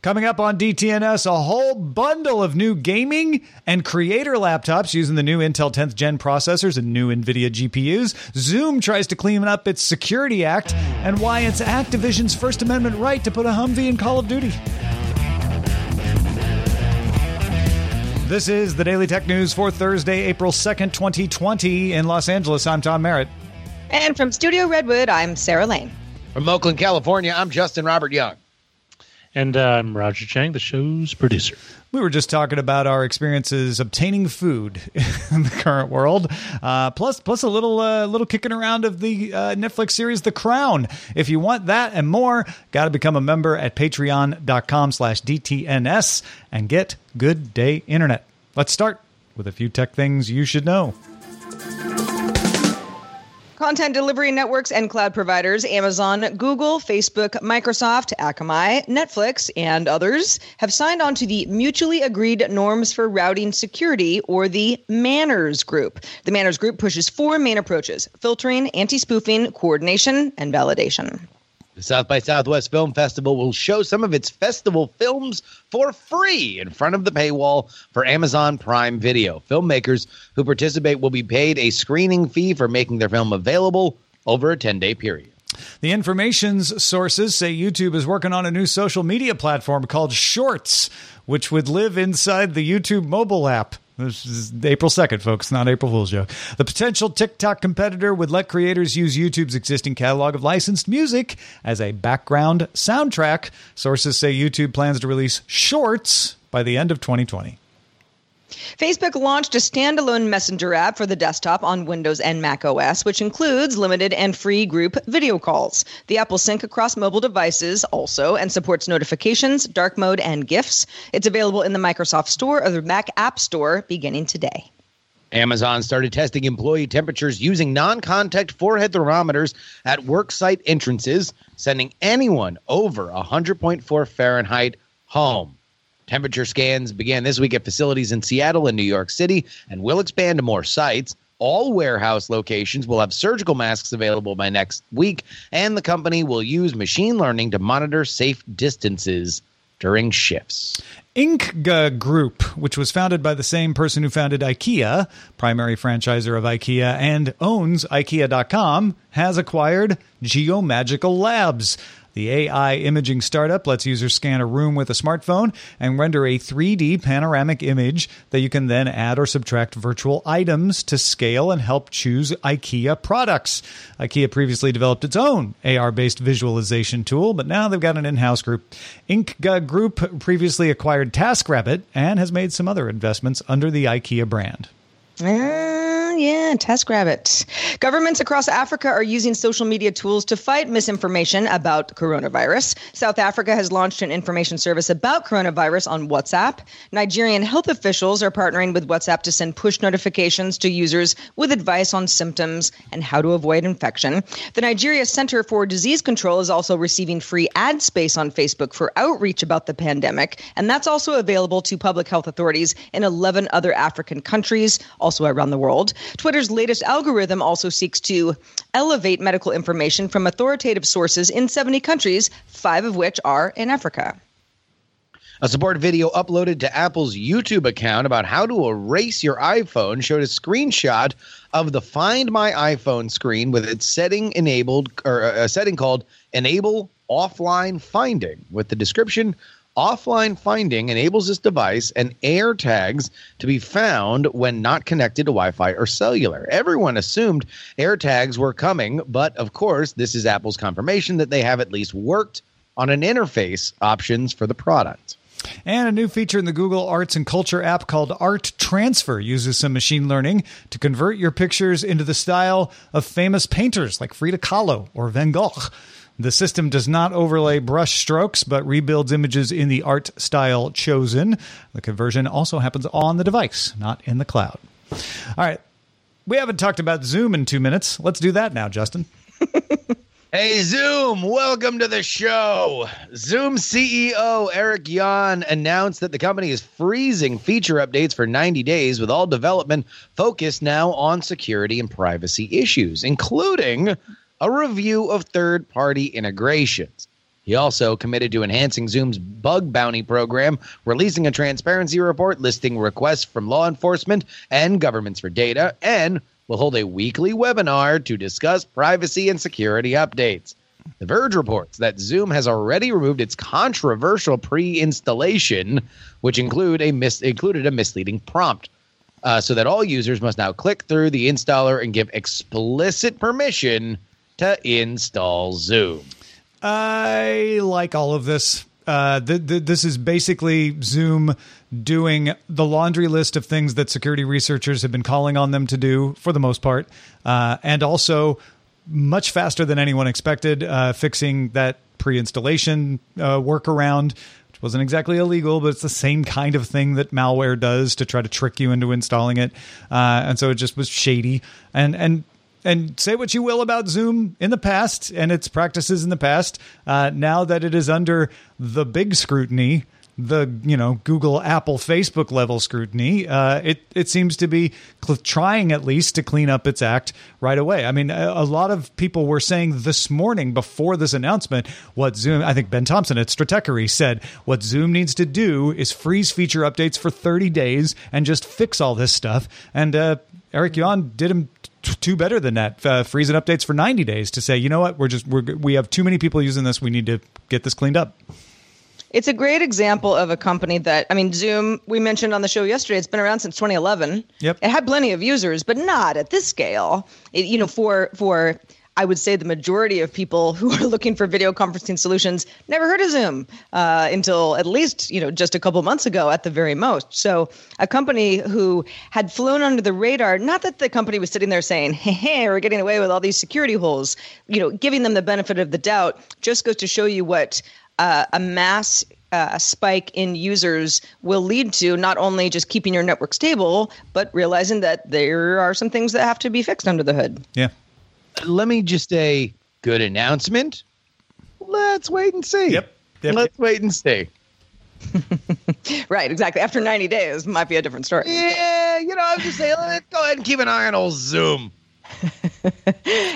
Coming up on DTNS, a whole bundle of new gaming and creator laptops using the new Intel 10th gen processors and new NVIDIA GPUs. Zoom tries to clean up its Security Act and why it's Activision's First Amendment right to put a Humvee in Call of Duty. This is the Daily Tech News for Thursday, April 2nd, 2020. In Los Angeles, I'm Tom Merritt. And from Studio Redwood, I'm Sarah Lane. From Oakland, California, I'm Justin Robert Young. And uh, I'm Roger Chang, the show's producer. We were just talking about our experiences obtaining food in the current world, uh, plus plus a little uh, little kicking around of the uh, Netflix series The Crown. If you want that and more, got to become a member at Patreon.com/slash/DTNS and get good day internet. Let's start with a few tech things you should know. Content delivery networks and cloud providers Amazon, Google, Facebook, Microsoft, Akamai, Netflix, and others have signed on to the Mutually Agreed Norms for Routing Security, or the MANRS Group. The MANRS Group pushes four main approaches filtering, anti spoofing, coordination, and validation. The South by Southwest Film Festival will show some of its festival films for free in front of the paywall for Amazon Prime Video. Filmmakers who participate will be paid a screening fee for making their film available over a 10 day period. The information's sources say YouTube is working on a new social media platform called Shorts, which would live inside the YouTube mobile app. This is April 2nd, folks, not April Fool's joke. The potential TikTok competitor would let creators use YouTube's existing catalog of licensed music as a background soundtrack. Sources say YouTube plans to release shorts by the end of 2020. Facebook launched a standalone messenger app for the desktop on Windows and Mac OS, which includes limited and free group video calls. The app will sync across mobile devices also and supports notifications, dark mode, and GIFs. It's available in the Microsoft Store or the Mac App Store beginning today. Amazon started testing employee temperatures using non contact forehead thermometers at worksite entrances, sending anyone over 100.4 Fahrenheit home. Temperature scans began this week at facilities in Seattle and New York City and will expand to more sites. All warehouse locations will have surgical masks available by next week, and the company will use machine learning to monitor safe distances during shifts. Ingka Group, which was founded by the same person who founded IKEA, primary franchisor of IKEA and owns IKEA.com, has acquired Geomagical Labs. The AI imaging startup lets users scan a room with a smartphone and render a 3D panoramic image that you can then add or subtract virtual items to scale and help choose IKEA products. IKEA previously developed its own AR based visualization tool, but now they've got an in house group. Ingka uh, Group previously acquired TaskRabbit and has made some other investments under the IKEA brand. Uh, yeah, TaskRabbit. Governments across Africa are using social media tools to fight misinformation about coronavirus. South Africa has launched an information service about coronavirus on WhatsApp. Nigerian health officials are partnering with WhatsApp to send push notifications to users with advice on symptoms and how to avoid infection. The Nigeria Center for Disease Control is also receiving free ad space on Facebook for outreach about the pandemic, and that's also available to public health authorities in 11 other African countries also around the world. Twitter's latest algorithm also seeks to elevate medical information from authoritative sources in 70 countries, five of which are in Africa. A support video uploaded to Apple's YouTube account about how to erase your iPhone showed a screenshot of the Find My iPhone screen with its setting enabled or uh, a setting called Enable Offline Finding with the description Offline finding enables this device and AirTags to be found when not connected to Wi Fi or cellular. Everyone assumed AirTags were coming, but of course, this is Apple's confirmation that they have at least worked on an interface options for the product. And a new feature in the Google Arts and Culture app called Art Transfer uses some machine learning to convert your pictures into the style of famous painters like Frida Kahlo or Van Gogh. The system does not overlay brush strokes, but rebuilds images in the art style chosen. The conversion also happens on the device, not in the cloud. All right. We haven't talked about Zoom in two minutes. Let's do that now, Justin. Hey, Zoom, welcome to the show. Zoom CEO Eric Yuan announced that the company is freezing feature updates for 90 days, with all development focused now on security and privacy issues, including a review of third party integrations. He also committed to enhancing Zoom's bug bounty program, releasing a transparency report listing requests from law enforcement and governments for data, and will hold a weekly webinar to discuss privacy and security updates. The Verge reports that Zoom has already removed its controversial pre-installation, which include a mis- included a misleading prompt, uh, so that all users must now click through the installer and give explicit permission to install Zoom. I like all of this. Uh, th- th- this is basically Zoom doing the laundry list of things that security researchers have been calling on them to do for the most part, uh, and also much faster than anyone expected, uh, fixing that pre-installation uh, workaround. Which wasn't exactly illegal, but it's the same kind of thing that malware does to try to trick you into installing it, uh, and so it just was shady. And and and say what you will about Zoom in the past and its practices in the past. Uh, now that it is under the big scrutiny, the you know Google, Apple, Facebook level scrutiny, uh, it it seems to be cl- trying at least to clean up its act right away. I mean, a, a, lot of people were saying this morning before this announcement what Zoom. I think Ben Thompson at Stratechery said what Zoom needs to do is freeze feature updates for 30 days and just fix all this stuff. And uh, Eric Yuan did him two better than that. Uh, freezing updates for 90 days to say, you know what, we're just we're, we have too many people using this. We need to get this cleaned up. It's a great example of a company that, I mean, Zoom, we mentioned on the show yesterday, it's been around since 2011. Yep. It had plenty of users, but not at this scale. It, you know, for, for, I would say the majority of people who are looking for video conferencing solutions never heard of Zoom uh, until at least you know just a couple months ago at the very most. So a company who had flown under the radar, not that the company was sitting there saying, "Hey, hey we're getting away with all these security holes," you know, giving them the benefit of the doubt, just goes to show you what uh, a mass uh, spike in users will lead to not only just keeping your network stable, but realizing that there are some things that have to be fixed under the hood. Yeah. Let me just say good announcement. Let's wait and see. Yep. yep. Let's wait and see. right, exactly. After 90 days, might be a different story. Yeah, you know, I'm just saying, let's go ahead and keep an eye on old Zoom.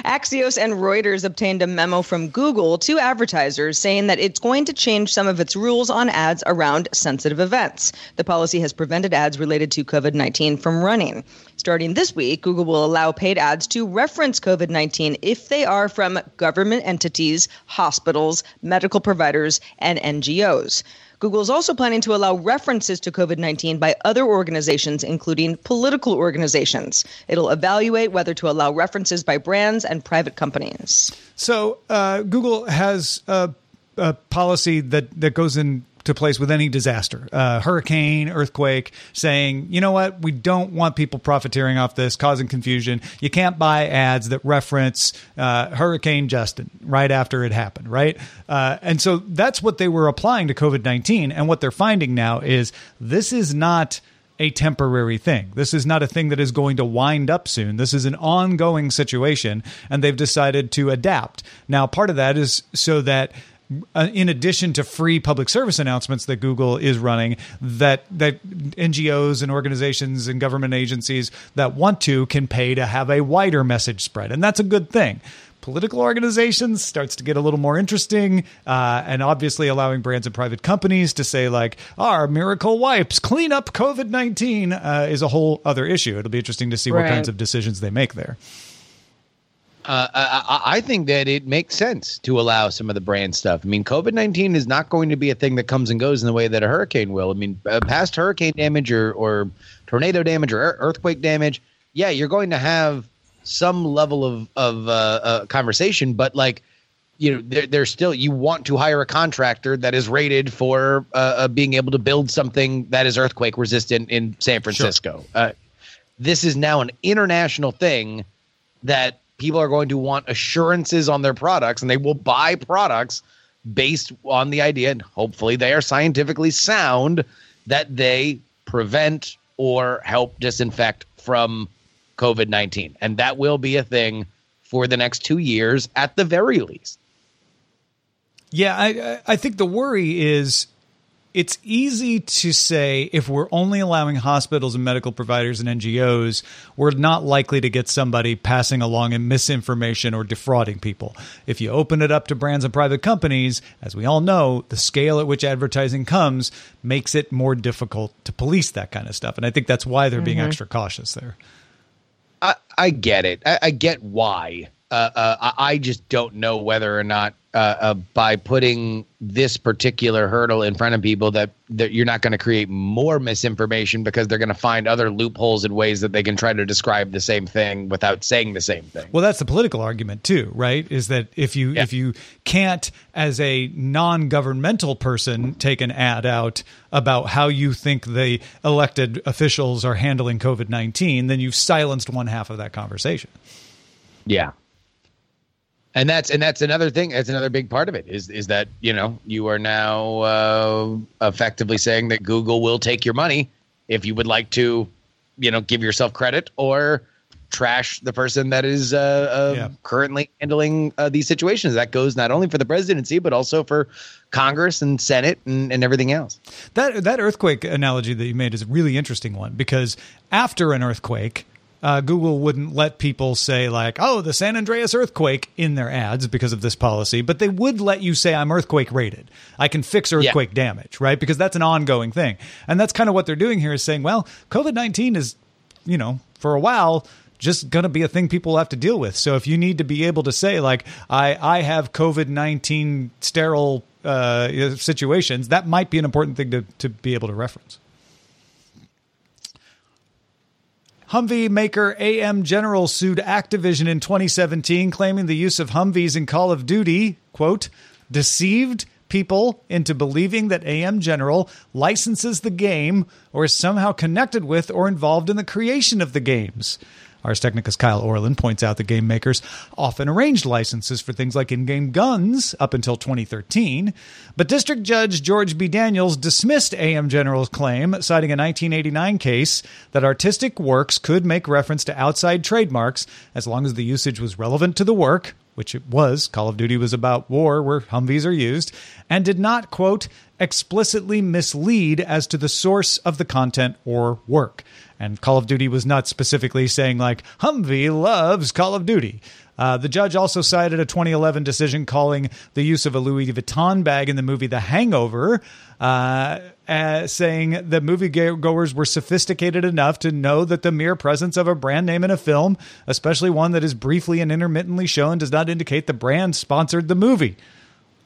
Axios and Reuters obtained a memo from Google to advertisers saying that it's going to change some of its rules on ads around sensitive events. The policy has prevented ads related to COVID 19 from running. Starting this week, Google will allow paid ads to reference COVID 19 if they are from government entities, hospitals, medical providers, and NGOs. Google is also planning to allow references to COVID 19 by other organizations, including political organizations. It'll evaluate whether to allow references by brands and private companies. So, uh, Google has a, a, policy that, that goes in to place with any disaster, uh, hurricane, earthquake, saying, you know what, we don't want people profiteering off this, causing confusion. You can't buy ads that reference uh, Hurricane Justin right after it happened, right? Uh, and so that's what they were applying to COVID 19. And what they're finding now is this is not a temporary thing. This is not a thing that is going to wind up soon. This is an ongoing situation, and they've decided to adapt. Now, part of that is so that in addition to free public service announcements that Google is running, that that NGOs and organizations and government agencies that want to can pay to have a wider message spread, and that's a good thing. Political organizations starts to get a little more interesting uh, and obviously allowing brands and private companies to say like our miracle wipes clean up covid-19 uh, is a whole other issue. It'll be interesting to see Right. what kinds of decisions they make there Uh, I, I think that it makes sense to allow some of the brand stuff. I mean, COVID 19 is not going to be a thing that comes and goes in the way that a hurricane will. I mean, uh, past hurricane damage or, or tornado damage or earthquake damage, yeah, you're going to have some level of, of uh, uh, conversation, but like, you know, there, there's still, you want to hire a contractor that is rated for uh, uh, being able to build something that is earthquake resistant in San Francisco. Uh, this is now an international thing that people are going to want assurances on their products and they will buy products based on the idea and hopefully they are scientifically sound that they prevent or help disinfect from covid-19 and that will be a thing for the next 2 years at the very least. Yeah, I- I think the worry is it's easy to say if we're only allowing hospitals and medical providers and NGOs, we're not likely to get somebody passing along in misinformation or defrauding people. If you open it up to brands and private companies, as we all know, the scale at which advertising comes makes it more difficult to police that kind of stuff. And I think that's why they're being extra cautious there. I, I get it. I, I get why. Uh, uh, I, I just don't know whether or not uh, uh, by putting this particular hurdle in front of people that, that you're not going to create more misinformation because they're going to find other loopholes and ways that they can try to describe the same thing without saying the same thing. Well, that's the political argument too, right? Is that if you Yeah. if you can't, as a non-governmental person, take an ad out about how you think the elected officials are handling COVID nineteen, then you've silenced one half of that conversation. Yeah. And that's and that's another thing. That's another big part of it is is that you know you are now uh, effectively saying that Google will take your money if you would like to, you know, give yourself credit or trash the person that is uh, uh, Yeah. currently handling uh, these situations. That goes not only for the presidency but also for Congress and Senate and, and everything else. That that earthquake analogy that you made is a really interesting one because after an earthquake, uh, Google wouldn't let people say like, "Oh, the San Andreas earthquake" in their ads because of this policy, but they would let you say, "I'm earthquake rated. I can fix earthquake damage," right? Because that's an ongoing thing, and that's kind of what they're doing here is saying, "Well, COVID nineteen is, you know, for a while." Just going to be a thing people have to deal with. So if you need to be able to say like I I have COVID nineteen sterile uh, situations, that might be an important thing to to be able to reference. Humvee maker AM General sued Activision in 2017, claiming the use of Humvees in Call of Duty, quote, deceived people into believing that AM General licenses the game or is somehow connected with or involved in the creation of the games. Ars Technica's Kyle Orland points out that game makers often arranged licenses for things like in game guns up until 2013. But District Judge George B. Daniels dismissed AM General's claim, citing a 1989 case that artistic works could make reference to outside trademarks as long as the usage was relevant to the work, which it was. Call of Duty was about war where Humvees are used, and did not, quote, explicitly mislead as to the source of the content or work. And Call of Duty was not specifically saying, like, Humvee loves Call of Duty. Uh, the judge also cited a 2011 decision calling the use of a Louis Vuitton bag in the movie The Hangover, uh, uh, saying that moviegoers were sophisticated enough to know that the mere presence of a brand name in a film, especially one that is briefly and intermittently shown, does not indicate the brand sponsored the movie.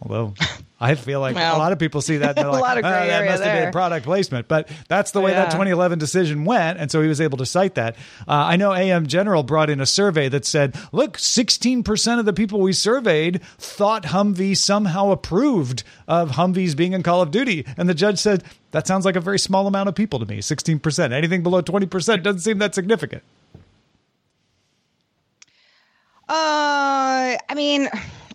Although I feel like Well, a lot of people see that and they're like, "Oh, that must have been there." product placement. But that's the way that 2011 decision went, and so he was able to cite that. Uh, I know AM General brought in a survey that said, "Look, 16% of the people we surveyed thought Humvee somehow approved of Humvees being in Call of Duty," and the judge said, "That sounds like a very small amount of people to me. 16%. Anything below 20% doesn't seem that significant." Uh, I mean,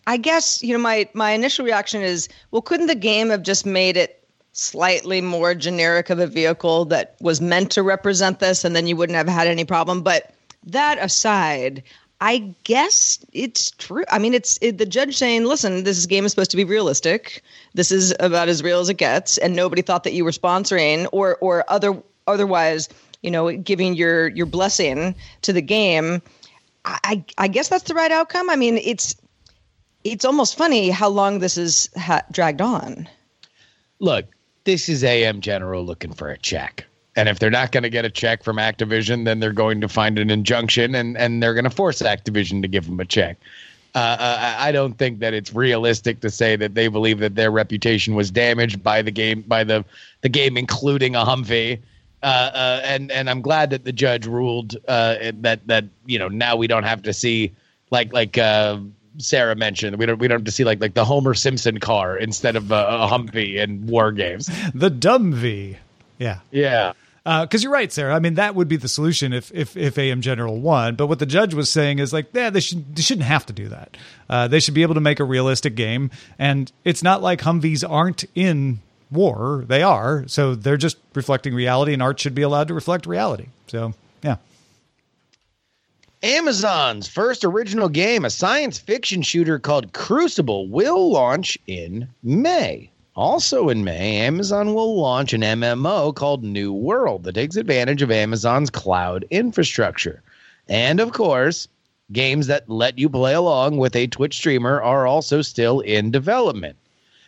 I guess you know my my initial reaction is, well, couldn't the game have just made it slightly more generic of a vehicle that was meant to represent this, and then you wouldn't have had any problem? But that aside, I guess it's true. I mean, it's it, the judge saying, "Listen, this game is supposed to be realistic. This is about as real as it gets, and nobody thought that you were sponsoring or or other otherwise, you know, giving your your blessing to the game." I I guess that's the right outcome. I mean, it's it's almost funny how long this is ha- dragged on. Look, this is AM General looking for a check. And if they're not going to get a check from Activision, then they're going to find an injunction and, and they're going to force Activision to give them a check. Uh, uh I don't think that it's realistic to say that they believe that their reputation was damaged by the game, by the, the game including a Humvee. Uh, uh, and and I'm glad that the judge ruled uh, that that you know now we don't have to see like like uh, Sarah mentioned we don't we don't have to see like like the Homer Simpson car instead of a, a Humvee in war games. The dumb V, yeah, yeah. Because uh, you're right, Sarah. I mean, that would be the solution if, if if AM General won. But what the judge was saying is like, yeah, they should they shouldn't have to do that. Uh, they should be able to make a realistic game, and it's not like Humvees aren't in war. They are. So they're just reflecting reality, and art should be allowed to reflect reality. So. Amazon's first original game, a science fiction shooter called Crucible, will launch in May. Also in May, Amazon will launch an MMO called New World that takes advantage of Amazon's cloud infrastructure. And of course, games that let you play along with a Twitch streamer are also still in development.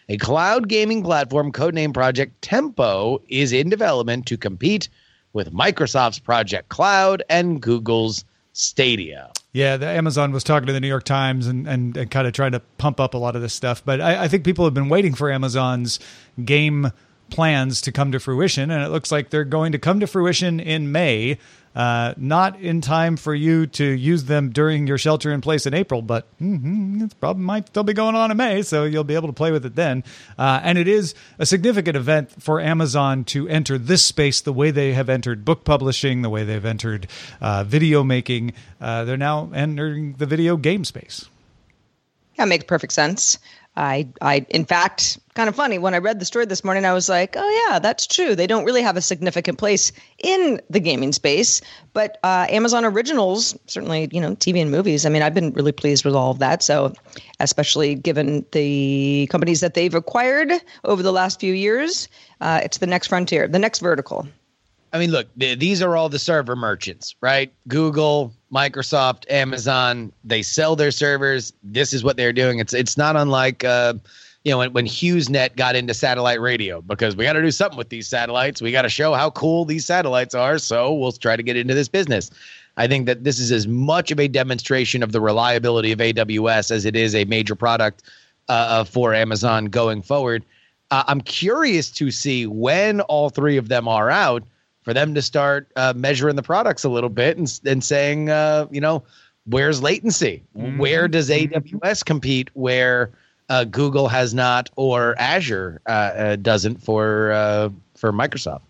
A cloud gaming platform codenamed Project Tempo is in development to compete with Microsoft's Project Cloud and Google's Stadia. Yeah, the Amazon was talking to the New York Times and, and, and kind of trying to pump up a lot of this stuff. But I, I think people have been waiting for Amazon's game plans to come to fruition, and it looks like they're going to come to fruition in May. Uh, not in time for you to use them during your shelter in place in April, but mm-hmm, it probably might still be going on in May, so you'll be able to play with it then. Uh, and it is a significant event for Amazon to enter this space the way they have entered book publishing, the way they've entered uh, video making. Uh, they're now entering the video game space. That makes perfect sense. I, I, in fact, kind of funny when I read the story this morning, I was like, oh yeah, that's true. They don't really have a significant place in the gaming space, but uh, Amazon Originals certainly, you know, TV and movies. I mean, I've been really pleased with all of that. So, especially given the companies that they've acquired over the last few years, uh, it's the next frontier, the next vertical. I mean, look, th- these are all the server merchants, right? Google, Microsoft, Amazon, they sell their servers. This is what they're doing. It's it's not unlike uh, you know, when, when HughesNet got into satellite radio because we got to do something with these satellites. We got to show how cool these satellites are. So we'll try to get into this business. I think that this is as much of a demonstration of the reliability of AWS as it is a major product uh, for Amazon going forward. Uh, I'm curious to see when all three of them are out for them to start uh, measuring the products a little bit and, and saying, uh, you know, where's latency? Mm-hmm. Where does AWS compete where uh, Google has not or Azure uh, uh, doesn't for uh, for Microsoft?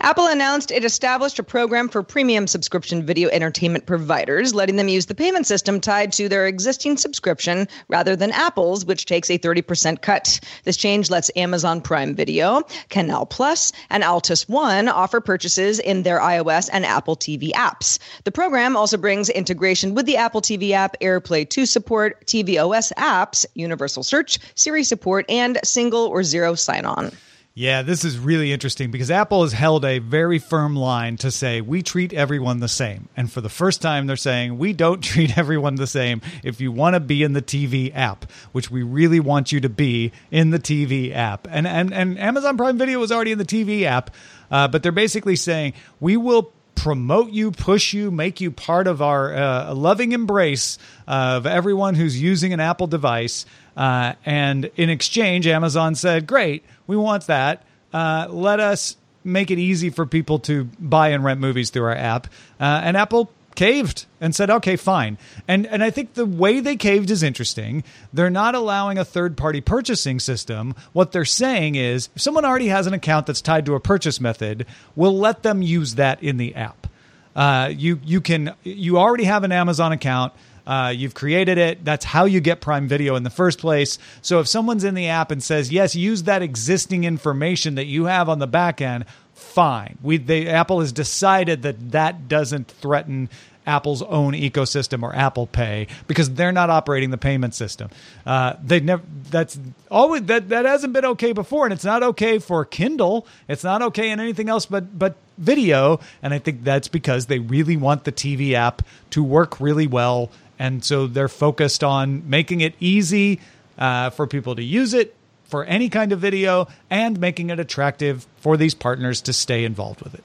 Apple announced it established a program for premium subscription video entertainment providers, letting them use the payment system tied to their existing subscription rather than Apple's, which takes a 30% cut. This change lets Amazon Prime Video, Canal Plus, and Altice One offer purchases in their iOS and Apple TV apps. The program also brings integration with the Apple TV app, AirPlay 2 support, tvOS apps, universal search, Siri support, and single or zero sign on. Yeah, this is really interesting because Apple has held a very firm line to say we treat everyone the same. And for the first time, they're saying we don't treat everyone the same if you want to be in the TV app, which we really want you to be in the TV app. And, and, and Amazon Prime Video was already in the TV app, uh, but they're basically saying we will promote you, push you, make you part of our uh, loving embrace of everyone who's using an Apple device. Uh, and in exchange, Amazon said, Great, we want that. Uh, let us make it easy for people to buy and rent movies through our app. Uh, and Apple caved and said, okay, fine. And and I think the way they caved is interesting. They're not allowing a third party purchasing system. What they're saying is if someone already has an account that's tied to a purchase method, we'll let them use that in the app. Uh, you you can you already have an Amazon account. Uh, you've created it. That's how you get Prime Video in the first place. So if someone's in the app and says, yes, use that existing information that you have on the back end, fine. We they, Apple has decided that that doesn't threaten Apple's own ecosystem or Apple Pay because they're not operating the payment system. Uh, they never. That's always that that hasn't been okay before, and it's not okay for Kindle. It's not okay in anything else but but video. And I think that's because they really want the TV app to work really well, and so they're focused on making it easy uh, for people to use it for any kind of video and making it attractive for these partners to stay involved with it.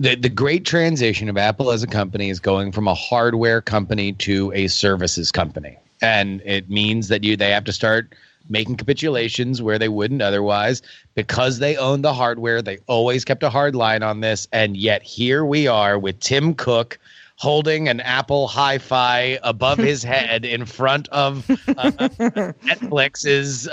The, the great transition of Apple as a company is going from a hardware company to a services company. And it means that you they have to start making capitulations where they wouldn't otherwise because they own the hardware. They always kept a hard line on this. And yet here we are with Tim Cook holding an Apple hi fi above his head in front of uh, Netflix's uh,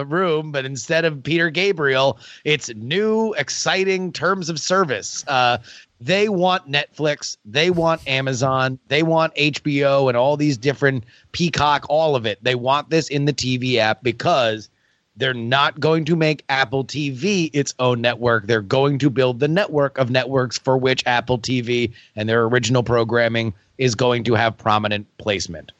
uh, room. But instead of Peter Gabriel, it's new, exciting terms of service. Uh, they want Netflix, they want Amazon, they want HBO and all these different Peacock, all of it. They want this in the TV app because they're not going to make Apple TV its own network. They're going to build the network of networks for which Apple TV and their original programming is going to have prominent placement.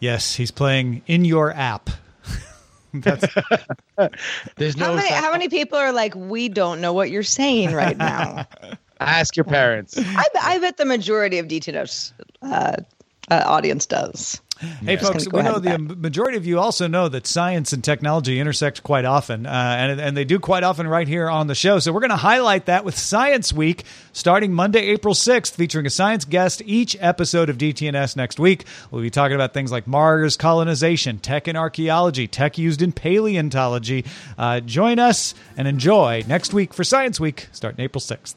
Yes, he's playing in your app. There's no How many, how many people are like, we don't know what you're saying right now? ask your parents. I, bet- I bet the majority of DTNS's uh, uh, audience does. Hey, Just folks, we know the majority of you also know that science and technology intersect quite often, uh, and, and they do quite often right here on the show. So we're going to highlight that with Science Week starting Monday, April 6th, featuring a science guest each episode of DTNS next week. We'll be talking about things like Mars colonization, tech and archaeology, tech used in paleontology. Uh, join us and enjoy next week for Science Week starting April 6th.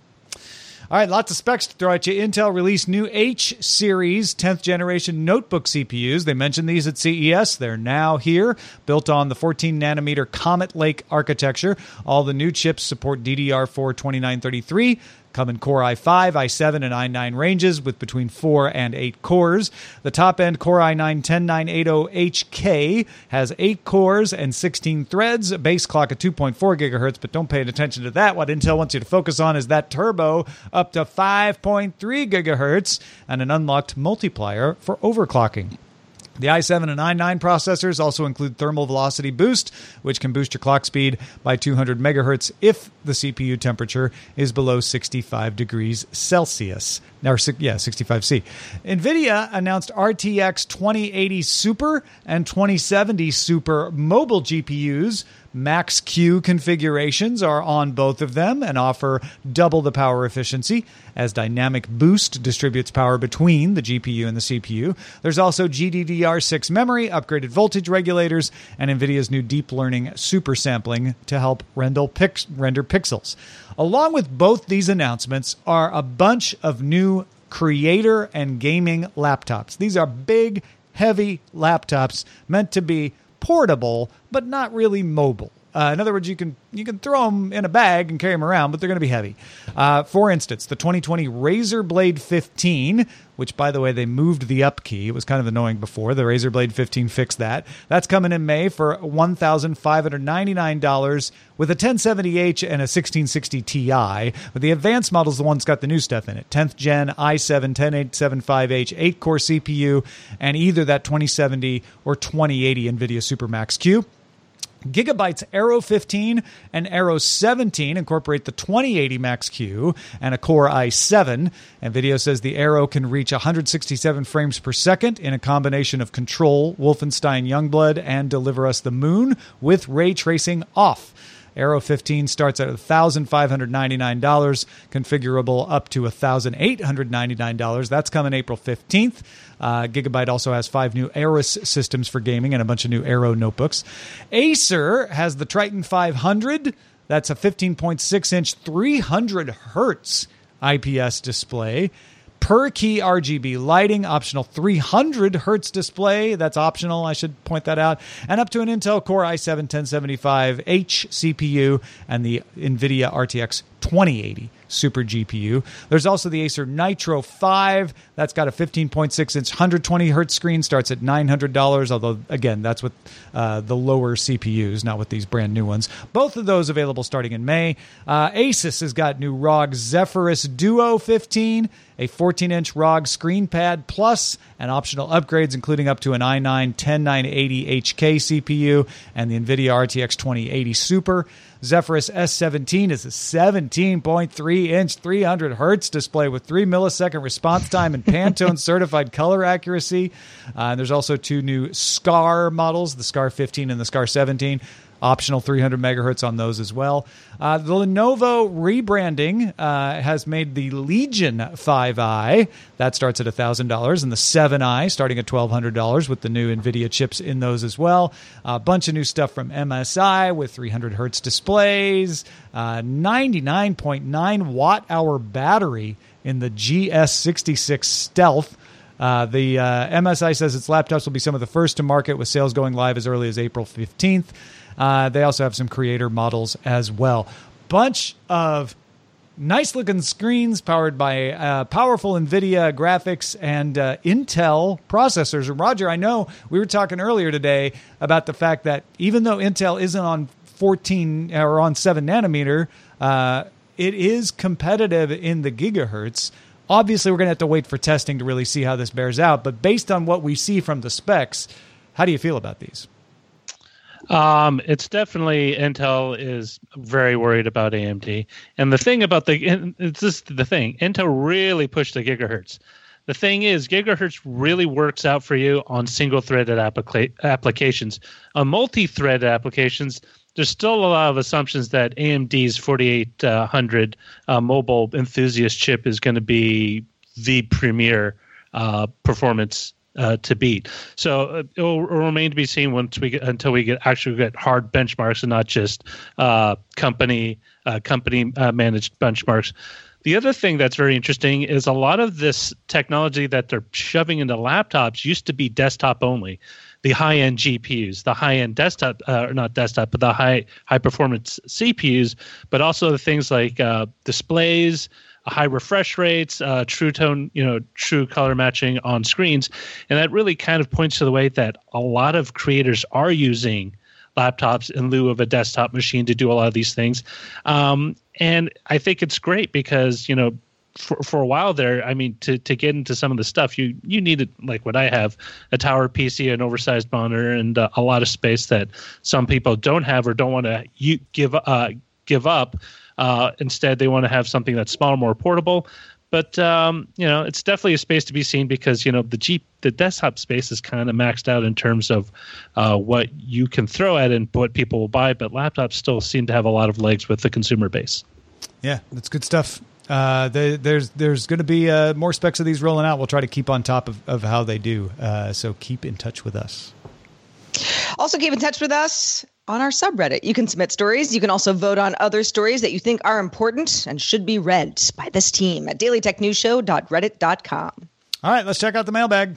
All right, lots of specs to throw at you. Intel released new H series 10th generation notebook CPUs. They mentioned these at CES. They're now here, built on the 14 nanometer Comet Lake architecture. All the new chips support DDR4 2933. Come in Core i5, i7, and i9 ranges with between 4 and 8 cores. The top end Core i9 10980HK has 8 cores and 16 threads, base clock at 2.4 gigahertz, but don't pay attention to that. What Intel wants you to focus on is that turbo up to 5.3 gigahertz and an unlocked multiplier for overclocking. The i7 and i9 processors also include thermal velocity boost, which can boost your clock speed by 200 megahertz if the CPU temperature is below 65 degrees Celsius. or yeah, 65C. NVIDIA announced RTX 2080 Super and 2070 Super mobile GPUs. Max Q configurations are on both of them and offer double the power efficiency as Dynamic Boost distributes power between the GPU and the CPU. There's also GDDR6 memory, upgraded voltage regulators, and NVIDIA's new deep learning super sampling to help render, render pixels. Along with both these announcements are a bunch of new creator and gaming laptops. These are big, heavy laptops meant to be portable, but not really mobile. Uh, in other words, you can you can throw them in a bag and carry them around, but they're going to be heavy. Uh, for instance, the 2020 Razer Blade 15, which by the way they moved the up key. It was kind of annoying before. The Razer Blade 15 fixed that. That's coming in May for one thousand five hundred ninety nine dollars with a 1070h and a 1660 Ti. But the advanced model is the one that's got the new stuff in it. 10th gen i7 10875H 8 core CPU and either that 2070 or 2080 NVIDIA Supermax Q. Gigabyte's Aero 15 and Aero 17 incorporate the 2080 Max Q and a Core i7. NVIDIA says the Aero can reach 167 frames per second in a combination of Control, Wolfenstein Youngblood, and Deliver Us the Moon with ray tracing off. Aero 15 starts at $1,599, configurable up to $1,899. That's coming April 15th. Uh, Gigabyte also has five new Aorus systems for gaming and a bunch of new Aero notebooks. Acer has the Triton 500. That's a 15.6 inch, 300 hertz IPS display per key RGB lighting, optional 300 hertz display. That's optional, I should point that out. And up to an Intel Core i7 1075H CPU and the NVIDIA RTX 2080 Super GPU. There's also the Acer Nitro 5. That's got a 15.6 inch 120 hertz screen, starts at $900. Although, again, that's with uh, the lower CPUs, not with these brand new ones. Both of those available starting in May. Uh, Asus has got new ROG Zephyrus Duo 15, a 14 inch ROG screen pad plus, and optional upgrades, including up to an i9 10980 HK CPU and the NVIDIA RTX 2080 Super. Zephyrus S17 is a 17.3 inch 300 hertz display with 3 millisecond response time and Pantone certified color accuracy. Uh, and there's also two new SCAR models, the SCAR 15 and the SCAR 17 optional 300 megahertz on those as well. Uh, the Lenovo rebranding uh, has made the Legion 5i that starts at $1,000 and the 7i starting at $1,200 with the new NVIDIA chips in those as well. A bunch of new stuff from MSI with 300 hertz displays, uh, 99.9 watt hour battery in the GS66 Stealth. Uh, the uh, MSI says its laptops will be some of the first to market, with sales going live as early as April 15th. Uh, they also have some creator models as well. Bunch of nice looking screens powered by uh, powerful NVIDIA graphics and uh, Intel processors. And Roger, I know we were talking earlier today about the fact that even though Intel isn't on 14 or on 7 nanometer, uh, it is competitive in the gigahertz. Obviously, we're going to have to wait for testing to really see how this bears out. But based on what we see from the specs, how do you feel about these? Um, it's definitely Intel is very worried about AMD, and the thing about the it's just the thing Intel really pushed the gigahertz. The thing is, gigahertz really works out for you on single-threaded applica- applications. On multi-threaded applications, there's still a lot of assumptions that AMD's 4800 uh, mobile enthusiast chip is going to be the premier uh, performance uh, to beat. So uh, it will remain to be seen once we get until we get actually get hard benchmarks and not just uh, company uh, company uh, managed benchmarks. The other thing that's very interesting is a lot of this technology that they're shoving into laptops used to be desktop only. The high end GPUs, the high end desktop, uh, not desktop, but the high high performance CPUs, but also the things like displays, high refresh rates, uh, true tone, you know, true color matching on screens, and that really kind of points to the way that a lot of creators are using laptops in lieu of a desktop machine to do a lot of these things. Um, and I think it's great because you know. For, for a while there, I mean, to, to get into some of the stuff, you you needed like what I have, a tower PC, an oversized monitor, and uh, a lot of space that some people don't have or don't want to you give uh, give up uh, instead, they want to have something that's smaller, more portable. But um, you know, it's definitely a space to be seen because you know the Jeep, the desktop space is kind of maxed out in terms of uh, what you can throw at and what people will buy. But laptops still seem to have a lot of legs with the consumer base. Yeah, that's good stuff. Uh, the, there's there's going to be uh, more specs of these rolling out. We'll try to keep on top of, of how they do. Uh, so keep in touch with us. Also, keep in touch with us on our subreddit. You can submit stories. You can also vote on other stories that you think are important and should be read by this team at dailytechnewsshow.reddit.com. All right, let's check out the mailbag.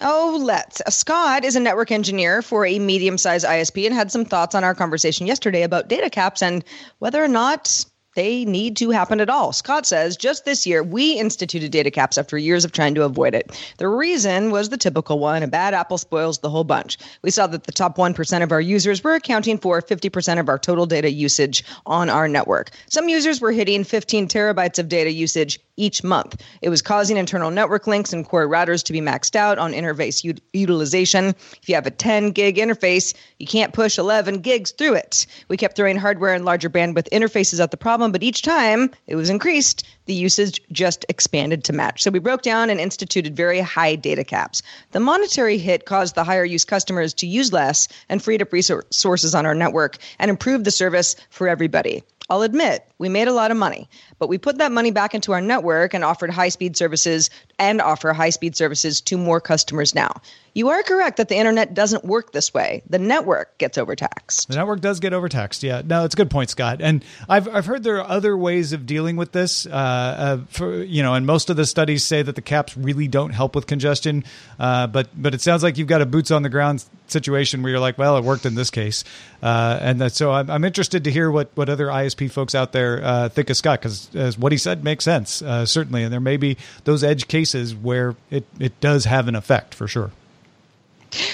Oh, let's. Scott is a network engineer for a medium sized ISP and had some thoughts on our conversation yesterday about data caps and whether or not they need to happen at all. Scott says just this year, we instituted data caps after years of trying to avoid it. The reason was the typical one a bad apple spoils the whole bunch. We saw that the top 1% of our users were accounting for 50% of our total data usage on our network. Some users were hitting 15 terabytes of data usage each month. It was causing internal network links and core routers to be maxed out on interface u- utilization. If you have a 10 gig interface, you can't push 11 gigs through it. We kept throwing hardware and larger bandwidth interfaces at the problem, but each time it was increased, the usage just expanded to match. So we broke down and instituted very high data caps. The monetary hit caused the higher use customers to use less and freed up resources on our network and improved the service for everybody. I'll admit, we made a lot of money, but we put that money back into our network and offered high speed services and offer high speed services to more customers now. You are correct that the internet doesn't work this way. The network gets overtaxed. The network does get overtaxed. Yeah, no, it's a good point, Scott. And I've I've heard there are other ways of dealing with this. Uh, uh, for you know, and most of the studies say that the caps really don't help with congestion. Uh, but but it sounds like you've got a boots on the ground situation where you're like, well, it worked in this case. Uh, and that, so I'm, I'm interested to hear what what other ISP folks out there uh, think of Scott because what he said makes sense uh, certainly, and there may be those edge cases where it it does have an effect for sure.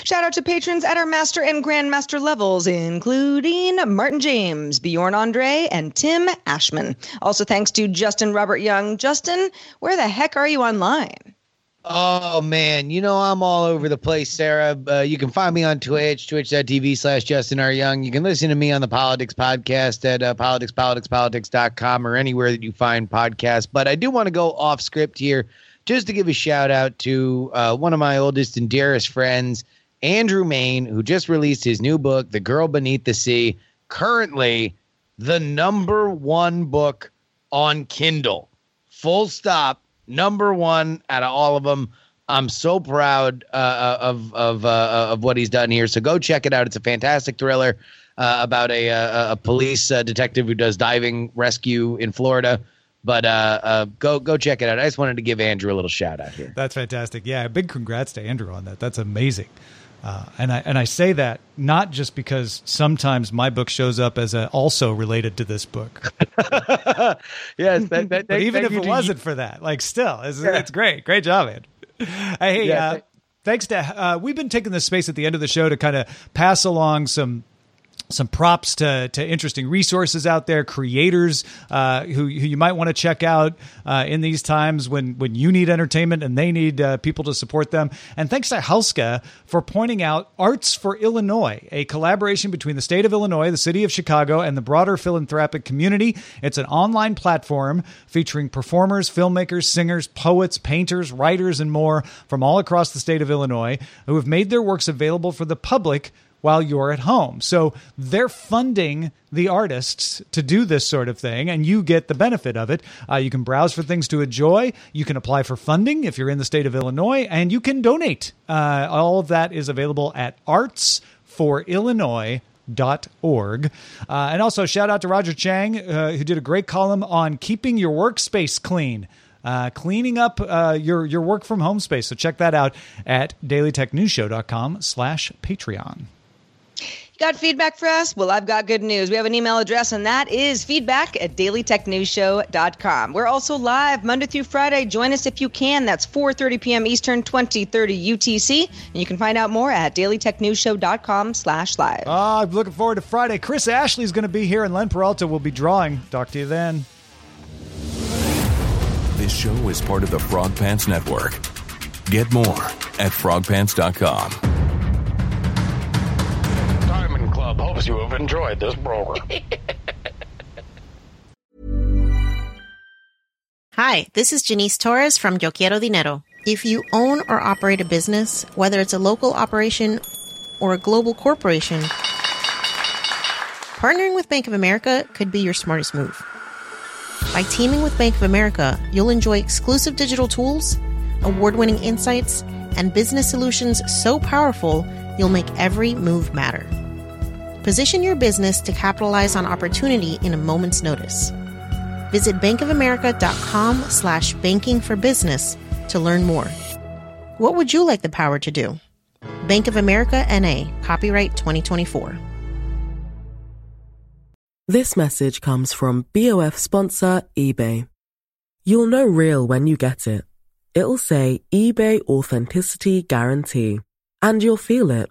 Shout out to patrons at our master and grandmaster levels, including Martin James, Bjorn Andre, and Tim Ashman. Also, thanks to Justin Robert Young. Justin, where the heck are you online? Oh man, you know I'm all over the place, Sarah. Uh, you can find me on Twitch, twitch.tv slash Justin R. Young. You can listen to me on the Politics Podcast at uh, politicspoliticspolitics.com or anywhere that you find podcasts. But I do want to go off script here just to give a shout out to uh, one of my oldest and dearest friends, Andrew Mayne, who just released his new book, The Girl Beneath the Sea, currently the number one book on Kindle. Full stop, number one out of all of them. I'm so proud uh, of of uh, of what he's done here. So go check it out. It's a fantastic thriller uh, about a, a, a police uh, detective who does diving rescue in Florida. But uh, uh, go go check it out. I just wanted to give Andrew a little shout out here. That's fantastic. Yeah, big congrats to Andrew on that. That's amazing. Uh, and I and I say that not just because sometimes my book shows up as a, also related to this book. yes, that, that, but even if it wasn't for that, like still, it's, yeah. it's great. Great job, man. Hey, yeah, uh, thanks to uh, we've been taking this space at the end of the show to kind of pass along some some props to, to interesting resources out there, creators uh, who, who you might want to check out uh, in these times when, when you need entertainment and they need uh, people to support them. And thanks to Healthska for pointing out Arts for Illinois, a collaboration between the state of Illinois, the city of Chicago, and the broader philanthropic community. It's an online platform featuring performers, filmmakers, singers, poets, painters, writers, and more from all across the state of Illinois who have made their works available for the public while you're at home. So they're funding the artists to do this sort of thing, and you get the benefit of it. Uh, you can browse for things to enjoy. You can apply for funding if you're in the state of Illinois, and you can donate. Uh, all of that is available at artsforillinois.org. Dot org. Uh, and also, shout out to Roger Chang, uh, who did a great column on keeping your workspace clean. Uh, cleaning up uh, your your work from home space. So check that out at dailytechnewsshow.com slash Patreon. Got feedback for us? Well, I've got good news. We have an email address, and that is feedback at dailytechnewsshow.com. We're also live Monday through Friday. Join us if you can. That's 4.30 p.m. Eastern, 2030 UTC. And you can find out more at dailytechnewsshow.com slash live. Uh, I'm looking forward to Friday. Chris Ashley is going to be here, and Len Peralta will be drawing. Talk to you then. This show is part of the Frog Pants Network. Get more at frogpants.com. hopes you have enjoyed this program. Hi, Hi, this is Janice Torres from Yo Quiero Dinero. If you own or operate a business, whether it's a local operation or a global corporation, partnering with Bank of America could be your smartest move. By teaming with Bank of America, you'll enjoy exclusive digital tools, award winning insights, and business solutions so powerful you'll make every move matter. Position your business to capitalize on opportunity in a moment's notice. Visit bankofamerica.com slash banking for business to learn more. What would you like the power to do? Bank of America NA, copyright 2024. This message comes from BOF sponsor eBay. You'll know real when you get it. It'll say eBay Authenticity Guarantee. And you'll feel it.